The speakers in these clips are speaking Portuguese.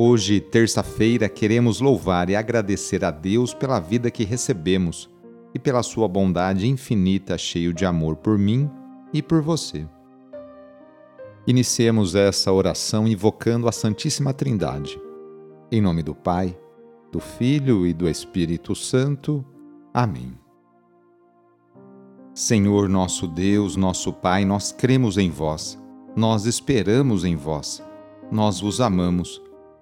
Hoje, terça-feira, queremos louvar e agradecer a Deus pela vida que recebemos e pela sua bondade infinita, cheio de amor por mim e por você. Iniciemos essa oração invocando a Santíssima Trindade. Em nome do Pai, do Filho e do Espírito Santo. Amém. Senhor nosso Deus, nosso Pai, nós cremos em vós, nós esperamos em vós, nós vos amamos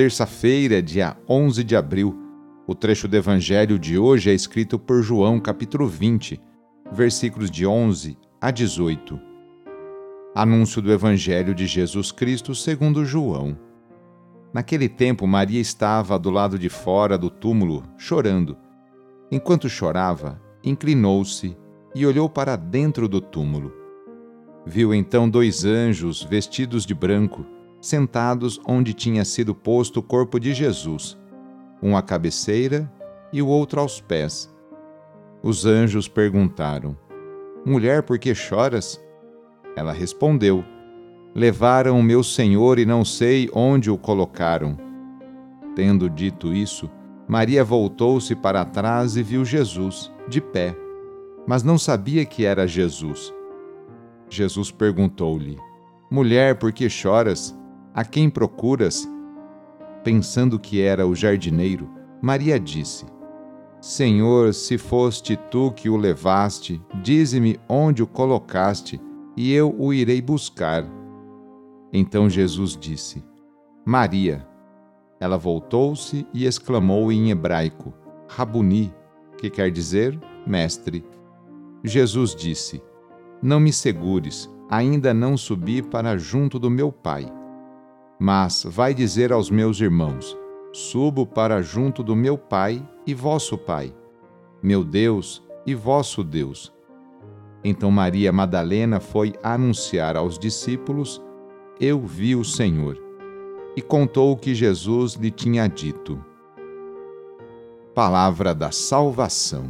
terça-feira, dia 11 de abril. O trecho do evangelho de hoje é escrito por João, capítulo 20, versículos de 11 a 18. Anúncio do evangelho de Jesus Cristo segundo João. Naquele tempo, Maria estava do lado de fora do túmulo, chorando. Enquanto chorava, inclinou-se e olhou para dentro do túmulo. Viu então dois anjos vestidos de branco sentados onde tinha sido posto o corpo de Jesus, um à cabeceira e o outro aos pés. Os anjos perguntaram: Mulher, por que choras? Ela respondeu: Levaram o meu senhor e não sei onde o colocaram. Tendo dito isso, Maria voltou-se para trás e viu Jesus, de pé, mas não sabia que era Jesus. Jesus perguntou-lhe: Mulher, por que choras? A quem procuras? Pensando que era o jardineiro, Maria disse: Senhor, se foste tu que o levaste, dize-me onde o colocaste, e eu o irei buscar. Então Jesus disse: Maria. Ela voltou-se e exclamou em hebraico: Rabuni, que quer dizer mestre. Jesus disse: Não me segures, ainda não subi para junto do meu Pai mas vai dizer aos meus irmãos: Subo para junto do meu Pai e vosso Pai, meu Deus e vosso Deus. Então Maria Madalena foi anunciar aos discípulos: Eu vi o Senhor, e contou o que Jesus lhe tinha dito. Palavra da Salvação.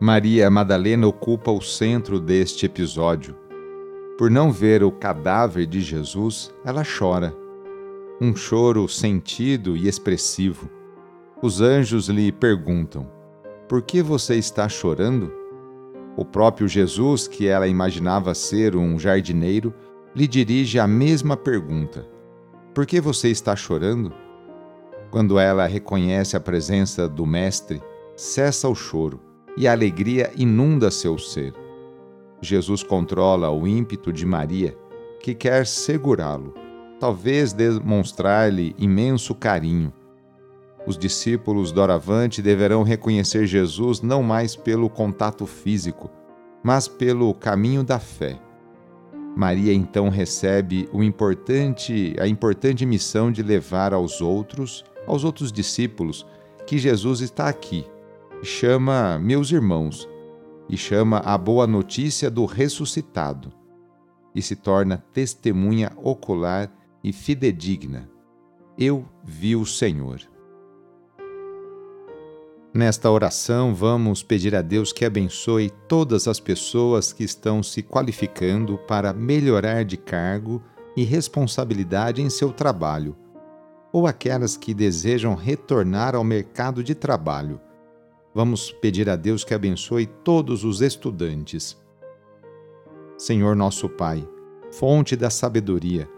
Maria Madalena ocupa o centro deste episódio por não ver o cadáver de Jesus, ela chora. Um choro sentido e expressivo. Os anjos lhe perguntam: Por que você está chorando? O próprio Jesus, que ela imaginava ser um jardineiro, lhe dirige a mesma pergunta: Por que você está chorando? Quando ela reconhece a presença do Mestre, cessa o choro e a alegria inunda seu ser. Jesus controla o ímpeto de Maria, que quer segurá-lo, talvez demonstrar-lhe imenso carinho. Os discípulos doravante deverão reconhecer Jesus não mais pelo contato físico, mas pelo caminho da fé. Maria então recebe importante, a importante missão de levar aos outros, aos outros discípulos, que Jesus está aqui. Chama meus irmãos e chama a boa notícia do ressuscitado, e se torna testemunha ocular e fidedigna. Eu vi o Senhor. Nesta oração, vamos pedir a Deus que abençoe todas as pessoas que estão se qualificando para melhorar de cargo e responsabilidade em seu trabalho, ou aquelas que desejam retornar ao mercado de trabalho Vamos pedir a Deus que abençoe todos os estudantes. Senhor nosso Pai, fonte da sabedoria,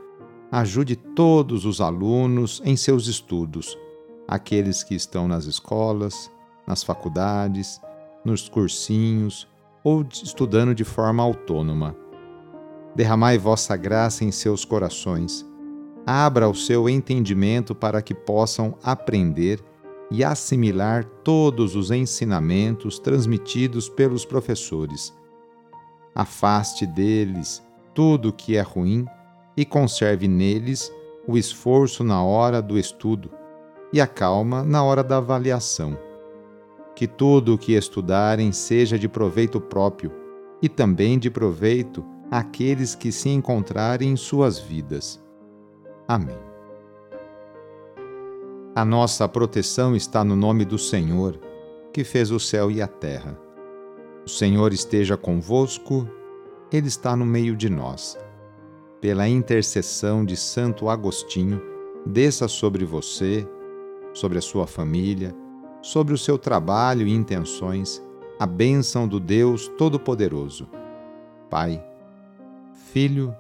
ajude todos os alunos em seus estudos, aqueles que estão nas escolas, nas faculdades, nos cursinhos ou estudando de forma autônoma. Derramai vossa graça em seus corações. Abra o seu entendimento para que possam aprender e assimilar todos os ensinamentos transmitidos pelos professores. Afaste deles tudo o que é ruim e conserve neles o esforço na hora do estudo e a calma na hora da avaliação. Que tudo o que estudarem seja de proveito próprio e também de proveito àqueles que se encontrarem em suas vidas. Amém. A nossa proteção está no nome do Senhor, que fez o céu e a terra. O Senhor esteja convosco, Ele está no meio de nós. Pela intercessão de Santo Agostinho, desça sobre você, sobre a sua família, sobre o seu trabalho e intenções, a bênção do Deus Todo-Poderoso. Pai, Filho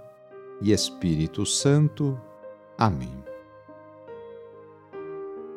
e Espírito Santo. Amém.